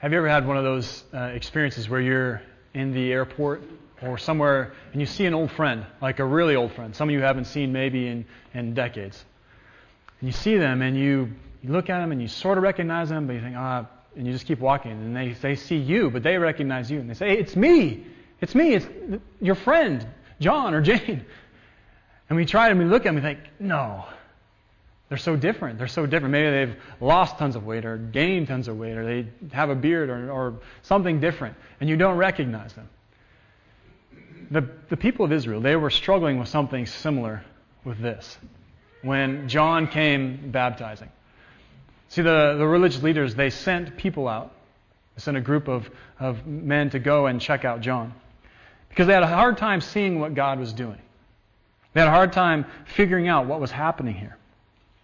Have you ever had one of those uh, experiences where you're in the airport or somewhere and you see an old friend, like a really old friend, some of you haven't seen maybe in, in decades? And you see them and you, you look at them and you sort of recognize them, but you think, ah, and you just keep walking. And they, they see you, but they recognize you. And they say, hey, it's me. It's me. It's your friend, John or Jane. And we try and we look at them and we think, no, they're so different. They're so different. Maybe they've lost tons of weight or gained tons of weight or they have a beard or, or something different, and you don't recognize them. The, the people of Israel, they were struggling with something similar with this when John came baptizing. See, the, the religious leaders, they sent people out. They sent a group of, of men to go and check out John because they had a hard time seeing what God was doing. They had a hard time figuring out what was happening here.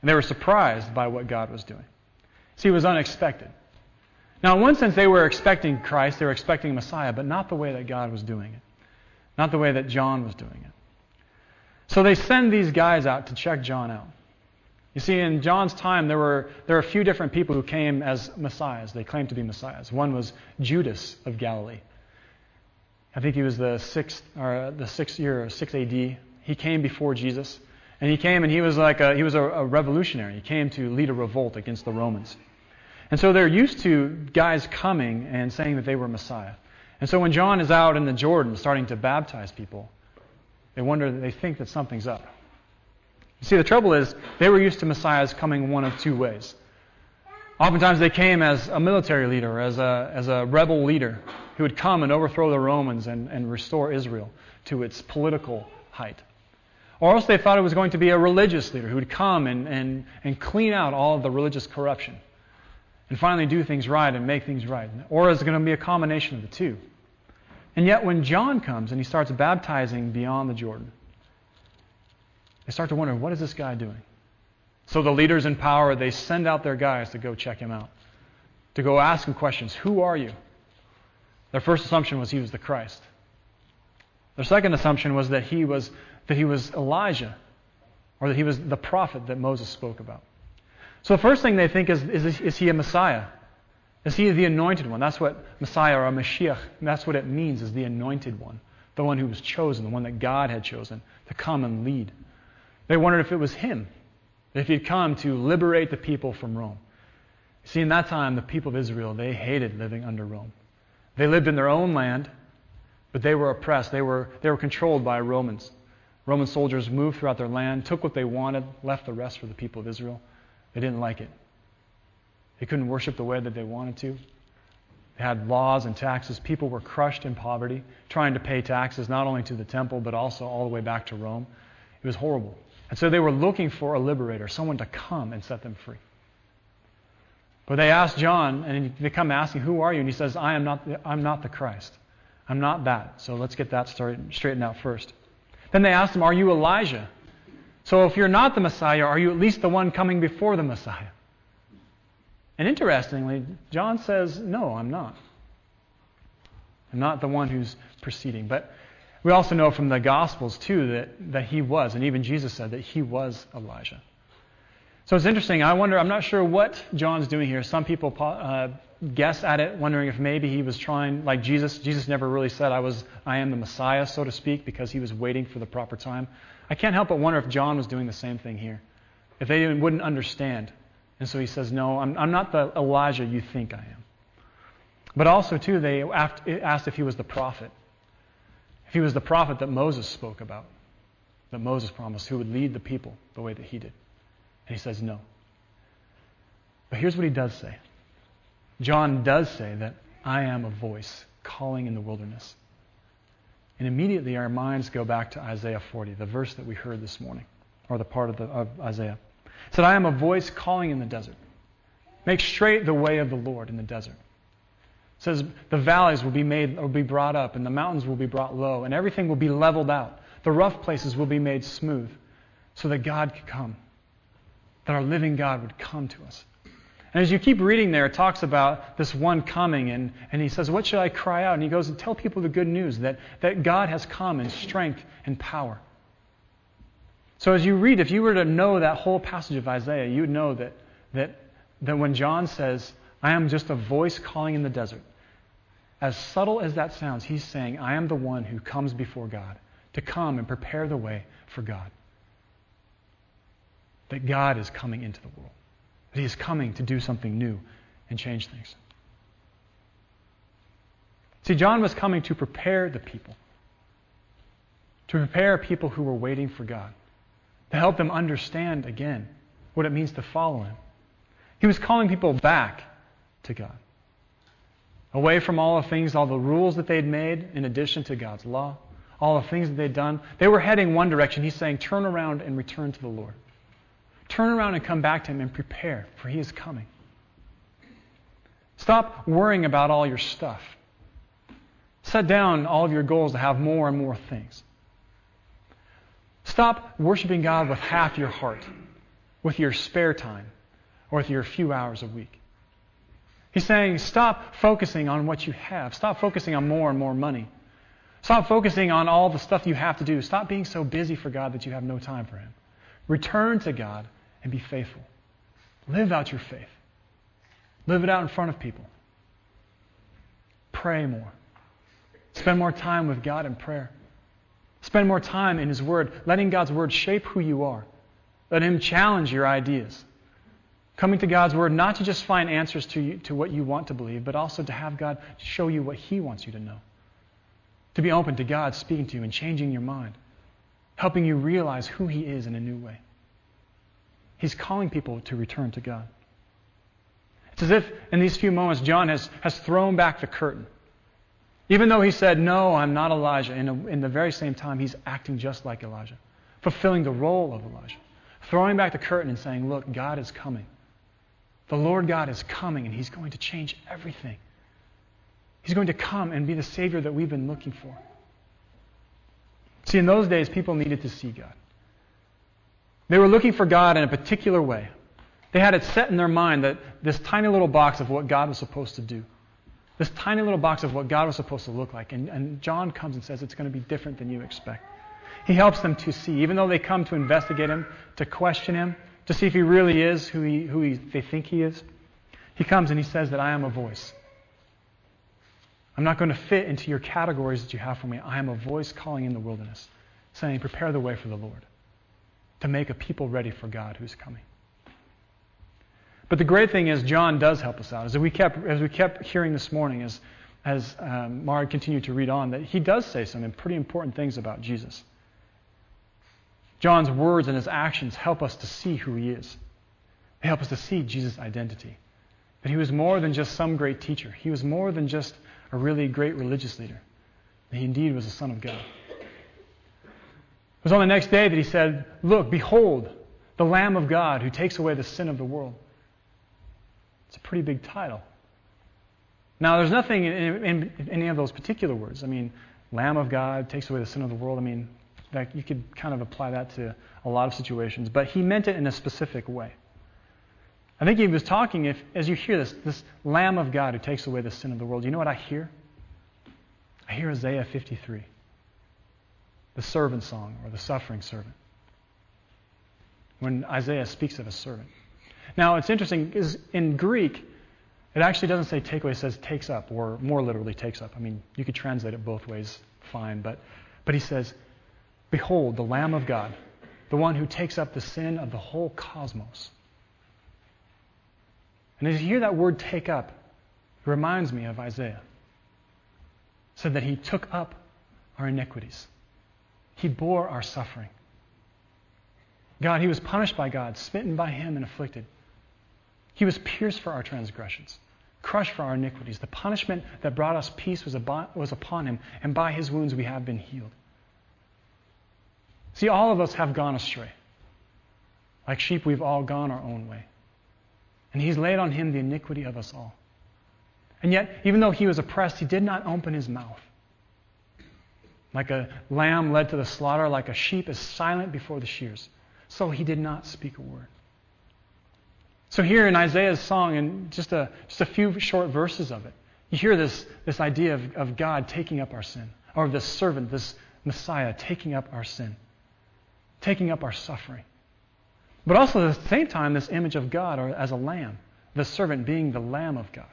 And they were surprised by what God was doing. See, it was unexpected. Now, in one sense, they were expecting Christ, they were expecting Messiah, but not the way that God was doing it, not the way that John was doing it. So they send these guys out to check John out. You see, in John's time, there were, there were a few different people who came as messiahs. They claimed to be messiahs. One was Judas of Galilee. I think he was the sixth, or the sixth year, 6 AD. He came before Jesus. And he came and he was like a, he was a, a revolutionary. He came to lead a revolt against the Romans. And so they're used to guys coming and saying that they were Messiah. And so when John is out in the Jordan starting to baptize people, they wonder, they think that something's up. You see, the trouble is, they were used to messiahs coming one of two ways. Oftentimes they came as a military leader, as a, as a rebel leader who would come and overthrow the Romans and, and restore Israel to its political height. Or else they thought it was going to be a religious leader who would come and, and, and clean out all of the religious corruption and finally do things right and make things right. Or is it going to be a combination of the two? And yet, when John comes and he starts baptizing beyond the Jordan, they start to wonder, what is this guy doing? So the leaders in power, they send out their guys to go check him out, to go ask him questions. Who are you? Their first assumption was he was the Christ. Their second assumption was that he was that he was Elijah or that he was the prophet that Moses spoke about. So the first thing they think is, is, is he a Messiah? Is he the anointed one? That's what Messiah or Mashiach, that's what it means, is the anointed one. The one who was chosen, the one that God had chosen to come and lead. They wondered if it was him, if he'd come to liberate the people from Rome. See, in that time, the people of Israel, they hated living under Rome. They lived in their own land, but they were oppressed. They were, they were controlled by Romans. Roman soldiers moved throughout their land, took what they wanted, left the rest for the people of Israel. They didn't like it. They couldn't worship the way that they wanted to. They had laws and taxes. People were crushed in poverty, trying to pay taxes not only to the temple, but also all the way back to Rome. It was horrible. And so they were looking for a liberator, someone to come and set them free. But they asked John, and they come asking, Who are you? And he says, I am not the, I'm not the Christ. I'm not that. So let's get that started, straightened out first. Then they asked him, Are you Elijah? So if you're not the Messiah, are you at least the one coming before the Messiah? And interestingly, John says, No, I'm not. I'm not the one who's preceding. But we also know from the Gospels, too, that, that he was, and even Jesus said that he was Elijah. So it's interesting. I wonder, I'm not sure what John's doing here. Some people uh, guess at it, wondering if maybe he was trying, like Jesus. Jesus never really said, I, was, I am the Messiah, so to speak, because he was waiting for the proper time. I can't help but wonder if John was doing the same thing here. If they wouldn't understand. And so he says, No, I'm, I'm not the Elijah you think I am. But also, too, they asked if he was the prophet. If he was the prophet that Moses spoke about, that Moses promised, who would lead the people the way that he did. And he says no. But here's what he does say John does say that I am a voice calling in the wilderness. And immediately our minds go back to Isaiah 40, the verse that we heard this morning, or the part of, the, of Isaiah. It said, I am a voice calling in the desert. Make straight the way of the Lord in the desert. It says the valleys will be made will be brought up, and the mountains will be brought low, and everything will be leveled out. The rough places will be made smooth, so that God could come that our living God would come to us. And as you keep reading there, it talks about this one coming, and, and he says, What should I cry out? And he goes and tell people the good news that, that God has come in strength and power. So as you read, if you were to know that whole passage of Isaiah, you would know that, that, that when John says, I am just a voice calling in the desert. As subtle as that sounds, he's saying, I am the one who comes before God to come and prepare the way for God. That God is coming into the world, that he is coming to do something new and change things. See, John was coming to prepare the people, to prepare people who were waiting for God, to help them understand again what it means to follow him. He was calling people back to God, away from all the things, all the rules that they'd made in addition to God's law, all the things that they'd done. They were heading one direction. He's saying, turn around and return to the Lord. Turn around and come back to Him and prepare, for He is coming. Stop worrying about all your stuff. Set down all of your goals to have more and more things. Stop worshiping God with half your heart, with your spare time, or with your few hours a week. He's saying, stop focusing on what you have. Stop focusing on more and more money. Stop focusing on all the stuff you have to do. Stop being so busy for God that you have no time for Him. Return to God and be faithful. Live out your faith. Live it out in front of people. Pray more. Spend more time with God in prayer. Spend more time in His Word, letting God's Word shape who you are. Let Him challenge your ideas. Coming to God's Word not to just find answers to, you, to what you want to believe, but also to have God show you what He wants you to know. To be open to God speaking to you and changing your mind, helping you realize who He is in a new way. He's calling people to return to God. It's as if in these few moments, John has, has thrown back the curtain. Even though he said, No, I'm not Elijah, in, a, in the very same time, he's acting just like Elijah, fulfilling the role of Elijah. Throwing back the curtain and saying, Look, God is coming. The Lord God is coming, and he's going to change everything. He's going to come and be the Savior that we've been looking for. See, in those days, people needed to see God. They were looking for God in a particular way. They had it set in their mind that this tiny little box of what God was supposed to do this tiny little box of what God was supposed to look like. And, and John comes and says it's going to be different than you expect. He helps them to see, even though they come to investigate him, to question him, to see if he really is who, he, who he, they think he is. He comes and he says that I am a voice. I'm not going to fit into your categories that you have for me. I am a voice calling in the wilderness, saying, Prepare the way for the Lord, to make a people ready for God who's coming. But the great thing is, John does help us out. As we kept, as we kept hearing this morning, as, as um, Mark continued to read on, that he does say some pretty important things about Jesus. John's words and his actions help us to see who he is. They help us to see Jesus' identity. That he was more than just some great teacher, he was more than just a really great religious leader. He indeed was the Son of God. It was on the next day that he said, Look, behold, the Lamb of God who takes away the sin of the world. It's a pretty big title. Now, there's nothing in, in, in, any of those particular words. I mean, Lamb of God takes away the sin of the world. I mean, that you could kind of apply that to a lot of situations, but he meant it in a specific way. I think he was talking, if, as you hear this, this Lamb of God who takes away the sin of the world, you know what I hear? I hear Isaiah 53, the servant song or the suffering servant. When Isaiah speaks of a servant. Now, it's interesting because in Greek, it actually doesn't say take away, it says takes up, or more literally takes up. I mean, you could translate it both ways, fine, but, but he says, Behold, the Lamb of God, the one who takes up the sin of the whole cosmos. And as you hear that word take up, it reminds me of Isaiah. Said that he took up our iniquities, he bore our suffering. God, he was punished by God, smitten by him, and afflicted. He was pierced for our transgressions, crushed for our iniquities. The punishment that brought us peace was, was upon him, and by his wounds we have been healed. See, all of us have gone astray. Like sheep, we've all gone our own way. And he's laid on him the iniquity of us all. And yet, even though he was oppressed, he did not open his mouth. Like a lamb led to the slaughter, like a sheep is silent before the shears, so he did not speak a word. So here in Isaiah's song, and just a, just a few short verses of it, you hear this, this idea of, of God taking up our sin, or this servant, this Messiah taking up our sin, taking up our suffering. But also at the same time, this image of God or as a lamb the servant being the Lamb of God,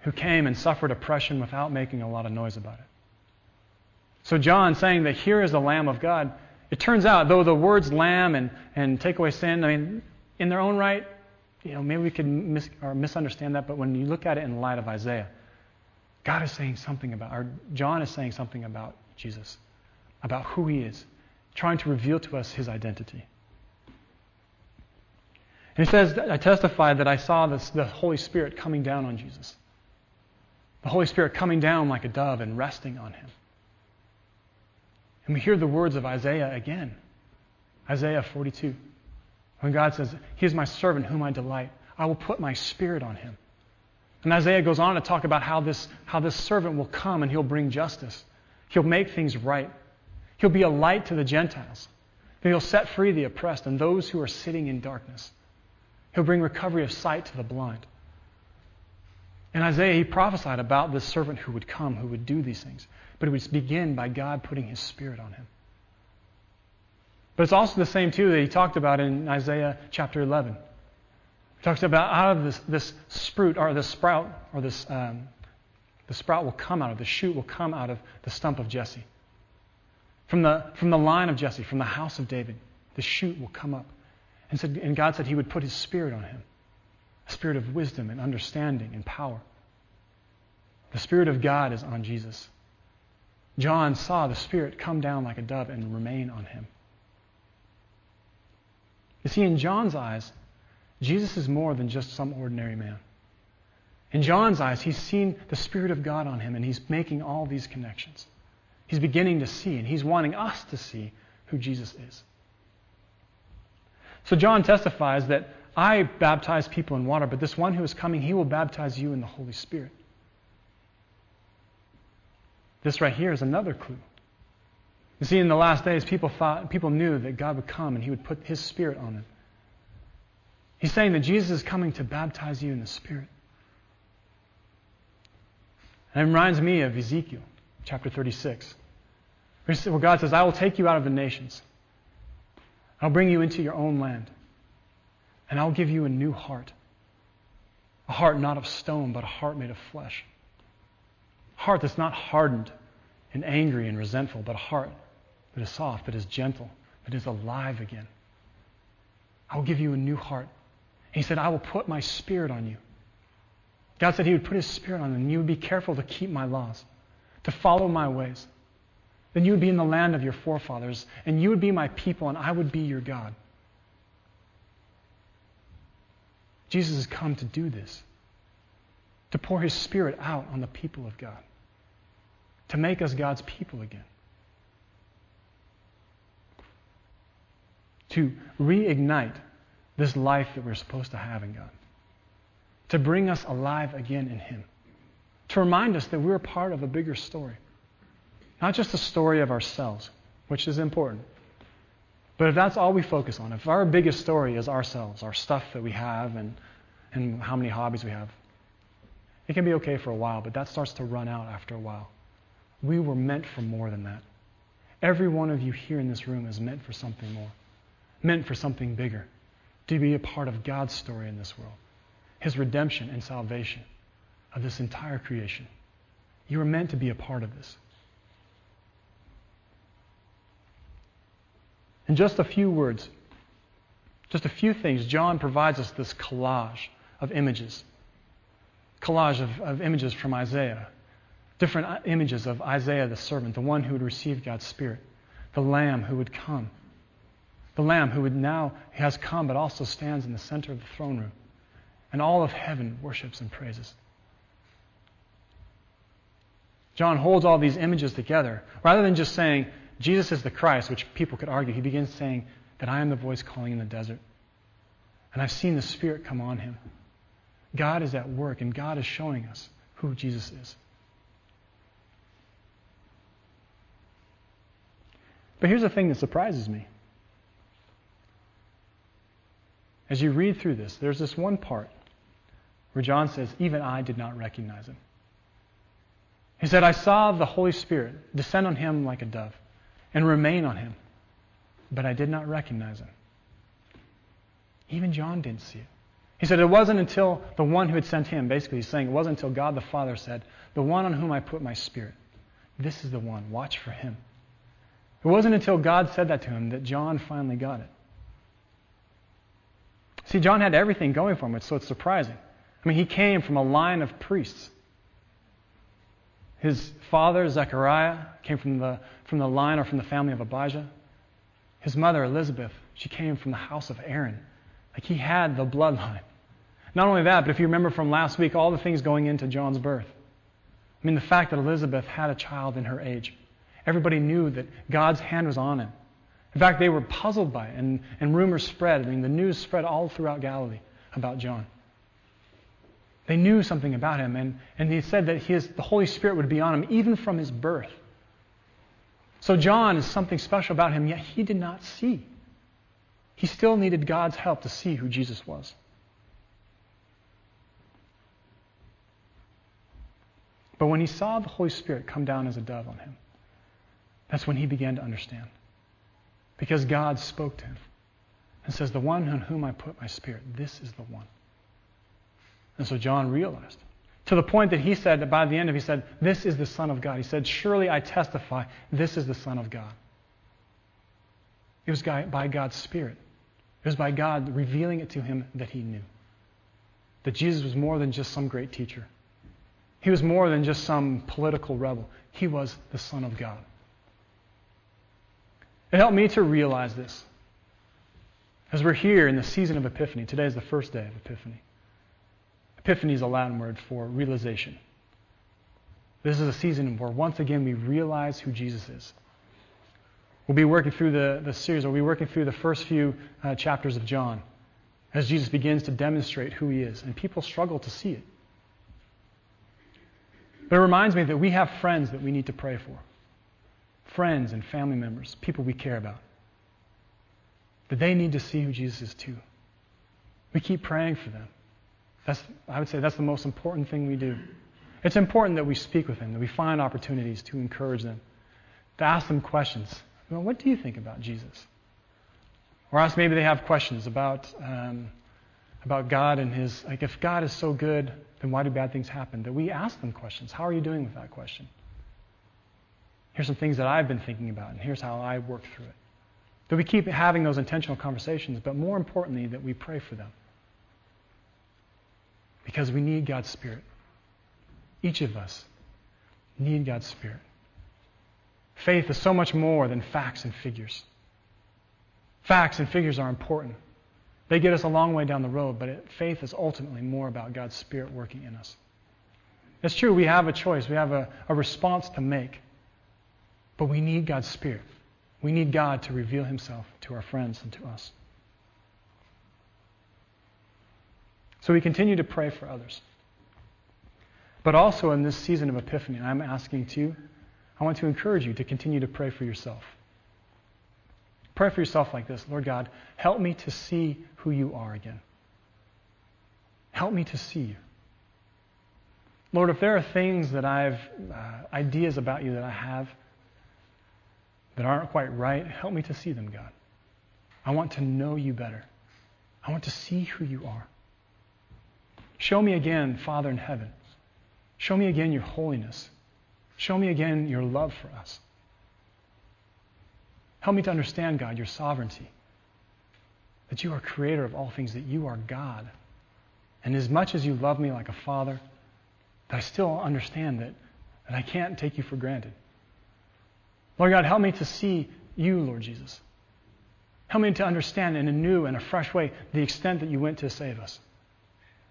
who came and suffered oppression without making a lot of noise about it. So, John saying that here is the Lamb of God, it turns out, though the words lamb and, and take away sin, I mean, in their own right, you know, maybe we could mis- or misunderstand that, but when you look at it in light of Isaiah, God is saying something about, or John is saying something about Jesus, about who he is, trying to reveal to us his identity. And he says, I testified that I saw this, the Holy Spirit coming down on Jesus. The Holy Spirit coming down like a dove and resting on him. And we hear the words of Isaiah again. Isaiah 42. When God says, He is my servant whom I delight, I will put my spirit on him. And Isaiah goes on to talk about how this, how this servant will come and he'll bring justice. He'll make things right. He'll be a light to the Gentiles. He'll set free the oppressed and those who are sitting in darkness. He'll bring recovery of sight to the blind. In Isaiah, he prophesied about this servant who would come, who would do these things. But it would begin by God putting his spirit on him. But it's also the same, too, that he talked about in Isaiah chapter 11. He talks about out of this, this sprout, or this sprout, or this, um, the sprout will come out of, the shoot will come out of the stump of Jesse. From the, from the line of Jesse, from the house of David, the shoot will come up. And, said, and God said he would put his spirit on him a spirit of wisdom and understanding and power. The Spirit of God is on Jesus. John saw the Spirit come down like a dove and remain on him. You see, in John's eyes, Jesus is more than just some ordinary man. In John's eyes, he's seen the Spirit of God on him, and he's making all these connections. He's beginning to see, and he's wanting us to see who Jesus is. So John testifies that I baptize people in water, but this one who is coming, he will baptize you in the Holy Spirit. This right here is another clue. You see, in the last days, people thought, people knew that God would come and He would put His Spirit on them. He's saying that Jesus is coming to baptize you in the Spirit. And it reminds me of Ezekiel chapter 36, where God says, I will take you out of the nations. I'll bring you into your own land. And I'll give you a new heart. A heart not of stone, but a heart made of flesh A heart that's not hardened and angry and resentful, but a heart that is soft, that is gentle, that is alive again. I will give you a new heart. he said, I will put my spirit on you. God said He would put His spirit on you, and you would be careful to keep my laws, to follow my ways. Then you would be in the land of your forefathers, and you would be my people, and I would be your God. Jesus has come to do this, to pour His Spirit out on the people of God to make us God's people again. To reignite this life that we're supposed to have in God. To bring us alive again in Him. To remind us that we're part of a bigger story. Not just a story of ourselves, which is important. But if that's all we focus on, if our biggest story is ourselves, our stuff that we have, and, and how many hobbies we have, it can be okay for a while, but that starts to run out after a while. We were meant for more than that. Every one of you here in this room is meant for something more, meant for something bigger, to be a part of God's story in this world, His redemption and salvation of this entire creation. You are meant to be a part of this. In just a few words, just a few things, John provides us this collage of images. Collage of, of images from Isaiah, different uh, images of Isaiah the servant, the one who would receive God's Spirit, the Lamb who would come, the Lamb who would now has come but also stands in the center of the throne room, and all of heaven worships and praises. John holds all these images together. Rather than just saying, Jesus is the Christ, which people could argue, he begins saying that I am the voice calling in the desert. And I've seen the Spirit come on him. God is at work, and God is showing us who Jesus is. But here's the thing that surprises me. As you read through this, there's this one part where John says, Even I did not recognize him. He said, I saw the Holy Spirit descend on him like a dove and remain on him, but I did not recognize him. Even John didn't see it. He said it wasn't until the one who had sent him, basically he's saying it wasn't until God the Father said, The one on whom I put my spirit, this is the one, watch for him. It wasn't until God said that to him that John finally got it. See, John had everything going for him, so it's surprising. I mean, he came from a line of priests. His father, Zechariah, came from the, from the line or from the family of Abijah. His mother, Elizabeth, she came from the house of Aaron. Like he had the bloodline. Not only that, but if you remember from last week, all the things going into John's birth. I mean, the fact that Elizabeth had a child in her age. Everybody knew that God's hand was on him. In fact, they were puzzled by it, and, and rumors spread. I mean, the news spread all throughout Galilee about John. They knew something about him, and, and he said that his, the Holy Spirit would be on him even from his birth. So, John is something special about him, yet he did not see. He still needed God's help to see who Jesus was. But when he saw the Holy Spirit come down as a dove on him, that's when he began to understand. Because God spoke to him and says, The one on whom I put my spirit, this is the one. And so John realized. To the point that he said that by the end of it, he said, This is the Son of God. He said, Surely I testify, this is the Son of God. It was by God's Spirit. It was by God revealing it to him that he knew. That Jesus was more than just some great teacher. He was more than just some political rebel. He was the Son of God. It helped me to realize this. As we're here in the season of Epiphany, today is the first day of Epiphany. Epiphany is a Latin word for realization. This is a season where once again we realize who Jesus is. We'll be working through the, the series, we'll be working through the first few uh, chapters of John as Jesus begins to demonstrate who he is, and people struggle to see it. But it reminds me that we have friends that we need to pray for friends and family members, people we care about. That they need to see who Jesus is too. We keep praying for them. That's, I would say that's the most important thing we do. It's important that we speak with them, that we find opportunities to encourage them, to ask them questions. What do you think about Jesus? Or ask maybe they have questions about, um, about God and His, like if God is so good, then why do bad things happen? That we ask them questions. How are you doing with that question? Here's some things that I've been thinking about, and here's how I work through it. That we keep having those intentional conversations, but more importantly, that we pray for them. Because we need God's Spirit. Each of us need God's Spirit. Faith is so much more than facts and figures. Facts and figures are important. They get us a long way down the road, but it, faith is ultimately more about God's Spirit working in us. It's true, we have a choice, we have a, a response to make, but we need God's Spirit. We need God to reveal Himself to our friends and to us. So we continue to pray for others. But also in this season of Epiphany, I'm asking too, I want to encourage you to continue to pray for yourself. Pray for yourself like this Lord God, help me to see who you are again. Help me to see you. Lord, if there are things that I've, uh, ideas about you that I have that aren't quite right, help me to see them, God. I want to know you better. I want to see who you are. Show me again, Father in heaven. Show me again your holiness. Show me again your love for us. Help me to understand, God, your sovereignty. That you are creator of all things, that you are God. And as much as you love me like a father, that I still understand that, that I can't take you for granted. Lord God, help me to see you, Lord Jesus. Help me to understand in a new and a fresh way the extent that you went to save us.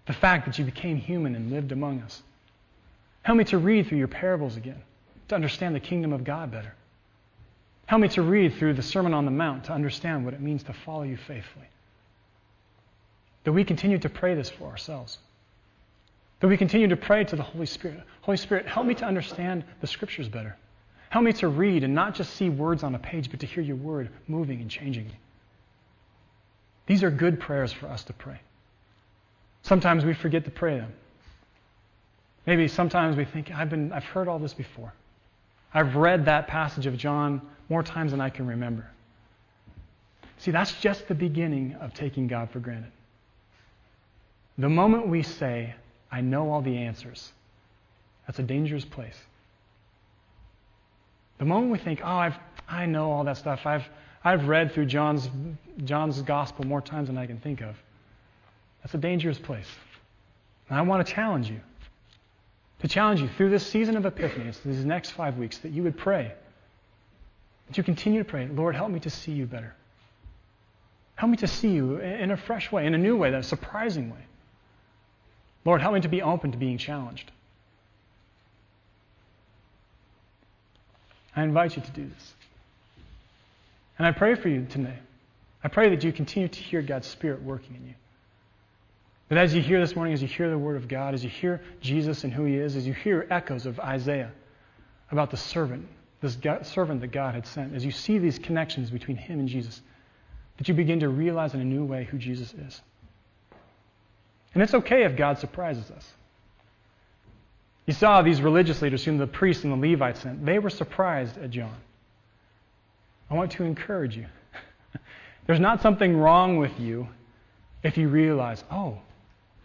The fact that you became human and lived among us. Help me to read through your parables again, to understand the kingdom of God better. Help me to read through the Sermon on the Mount to understand what it means to follow you faithfully. That we continue to pray this for ourselves. That we continue to pray to the Holy Spirit. Holy Spirit, help me to understand the Scriptures better. Help me to read and not just see words on a page, but to hear your word moving and changing me. These are good prayers for us to pray. Sometimes we forget to pray them. Maybe sometimes we think, I've, been, I've heard all this before. I've read that passage of John more times than I can remember. See, that's just the beginning of taking God for granted. The moment we say, I know all the answers, that's a dangerous place. The moment we think, oh, I've, I know all that stuff, I've, I've read through John's, John's gospel more times than I can think of, that's a dangerous place. And I want to challenge you. To challenge you through this season of Epiphany, these next five weeks, that you would pray. That you continue to pray, Lord, help me to see you better. Help me to see you in a fresh way, in a new way, that surprising way. Lord, help me to be open to being challenged. I invite you to do this. And I pray for you today. I pray that you continue to hear God's Spirit working in you. That as you hear this morning, as you hear the Word of God, as you hear Jesus and who He is, as you hear echoes of Isaiah about the servant, this God, servant that God had sent, as you see these connections between Him and Jesus, that you begin to realize in a new way who Jesus is. And it's okay if God surprises us. You saw these religious leaders, whom the priests and the Levites sent, they were surprised at John. I want to encourage you. There's not something wrong with you if you realize, oh,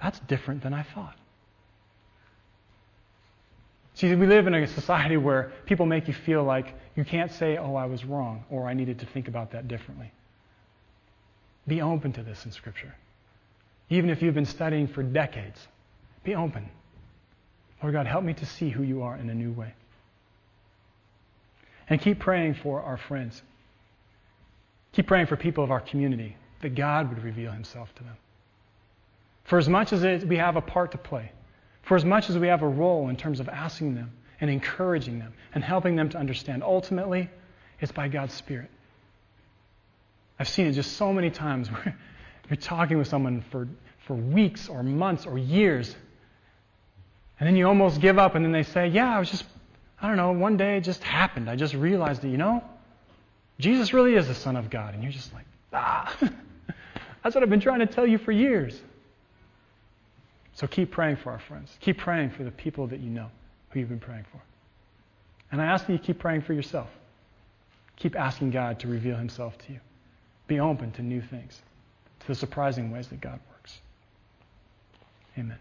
that's different than I thought. See, we live in a society where people make you feel like you can't say, oh, I was wrong, or I needed to think about that differently. Be open to this in Scripture. Even if you've been studying for decades, be open. Lord God, help me to see who you are in a new way. And keep praying for our friends. Keep praying for people of our community that God would reveal himself to them. For as much as we have a part to play, for as much as we have a role in terms of asking them and encouraging them and helping them to understand, ultimately, it's by God's Spirit. I've seen it just so many times where you're talking with someone for, for weeks or months or years, and then you almost give up, and then they say, Yeah, I was just, I don't know, one day it just happened. I just realized that, you know, Jesus really is the Son of God. And you're just like, Ah, that's what I've been trying to tell you for years. So keep praying for our friends. Keep praying for the people that you know who you've been praying for. And I ask that you keep praying for yourself. Keep asking God to reveal himself to you. Be open to new things, to the surprising ways that God works. Amen.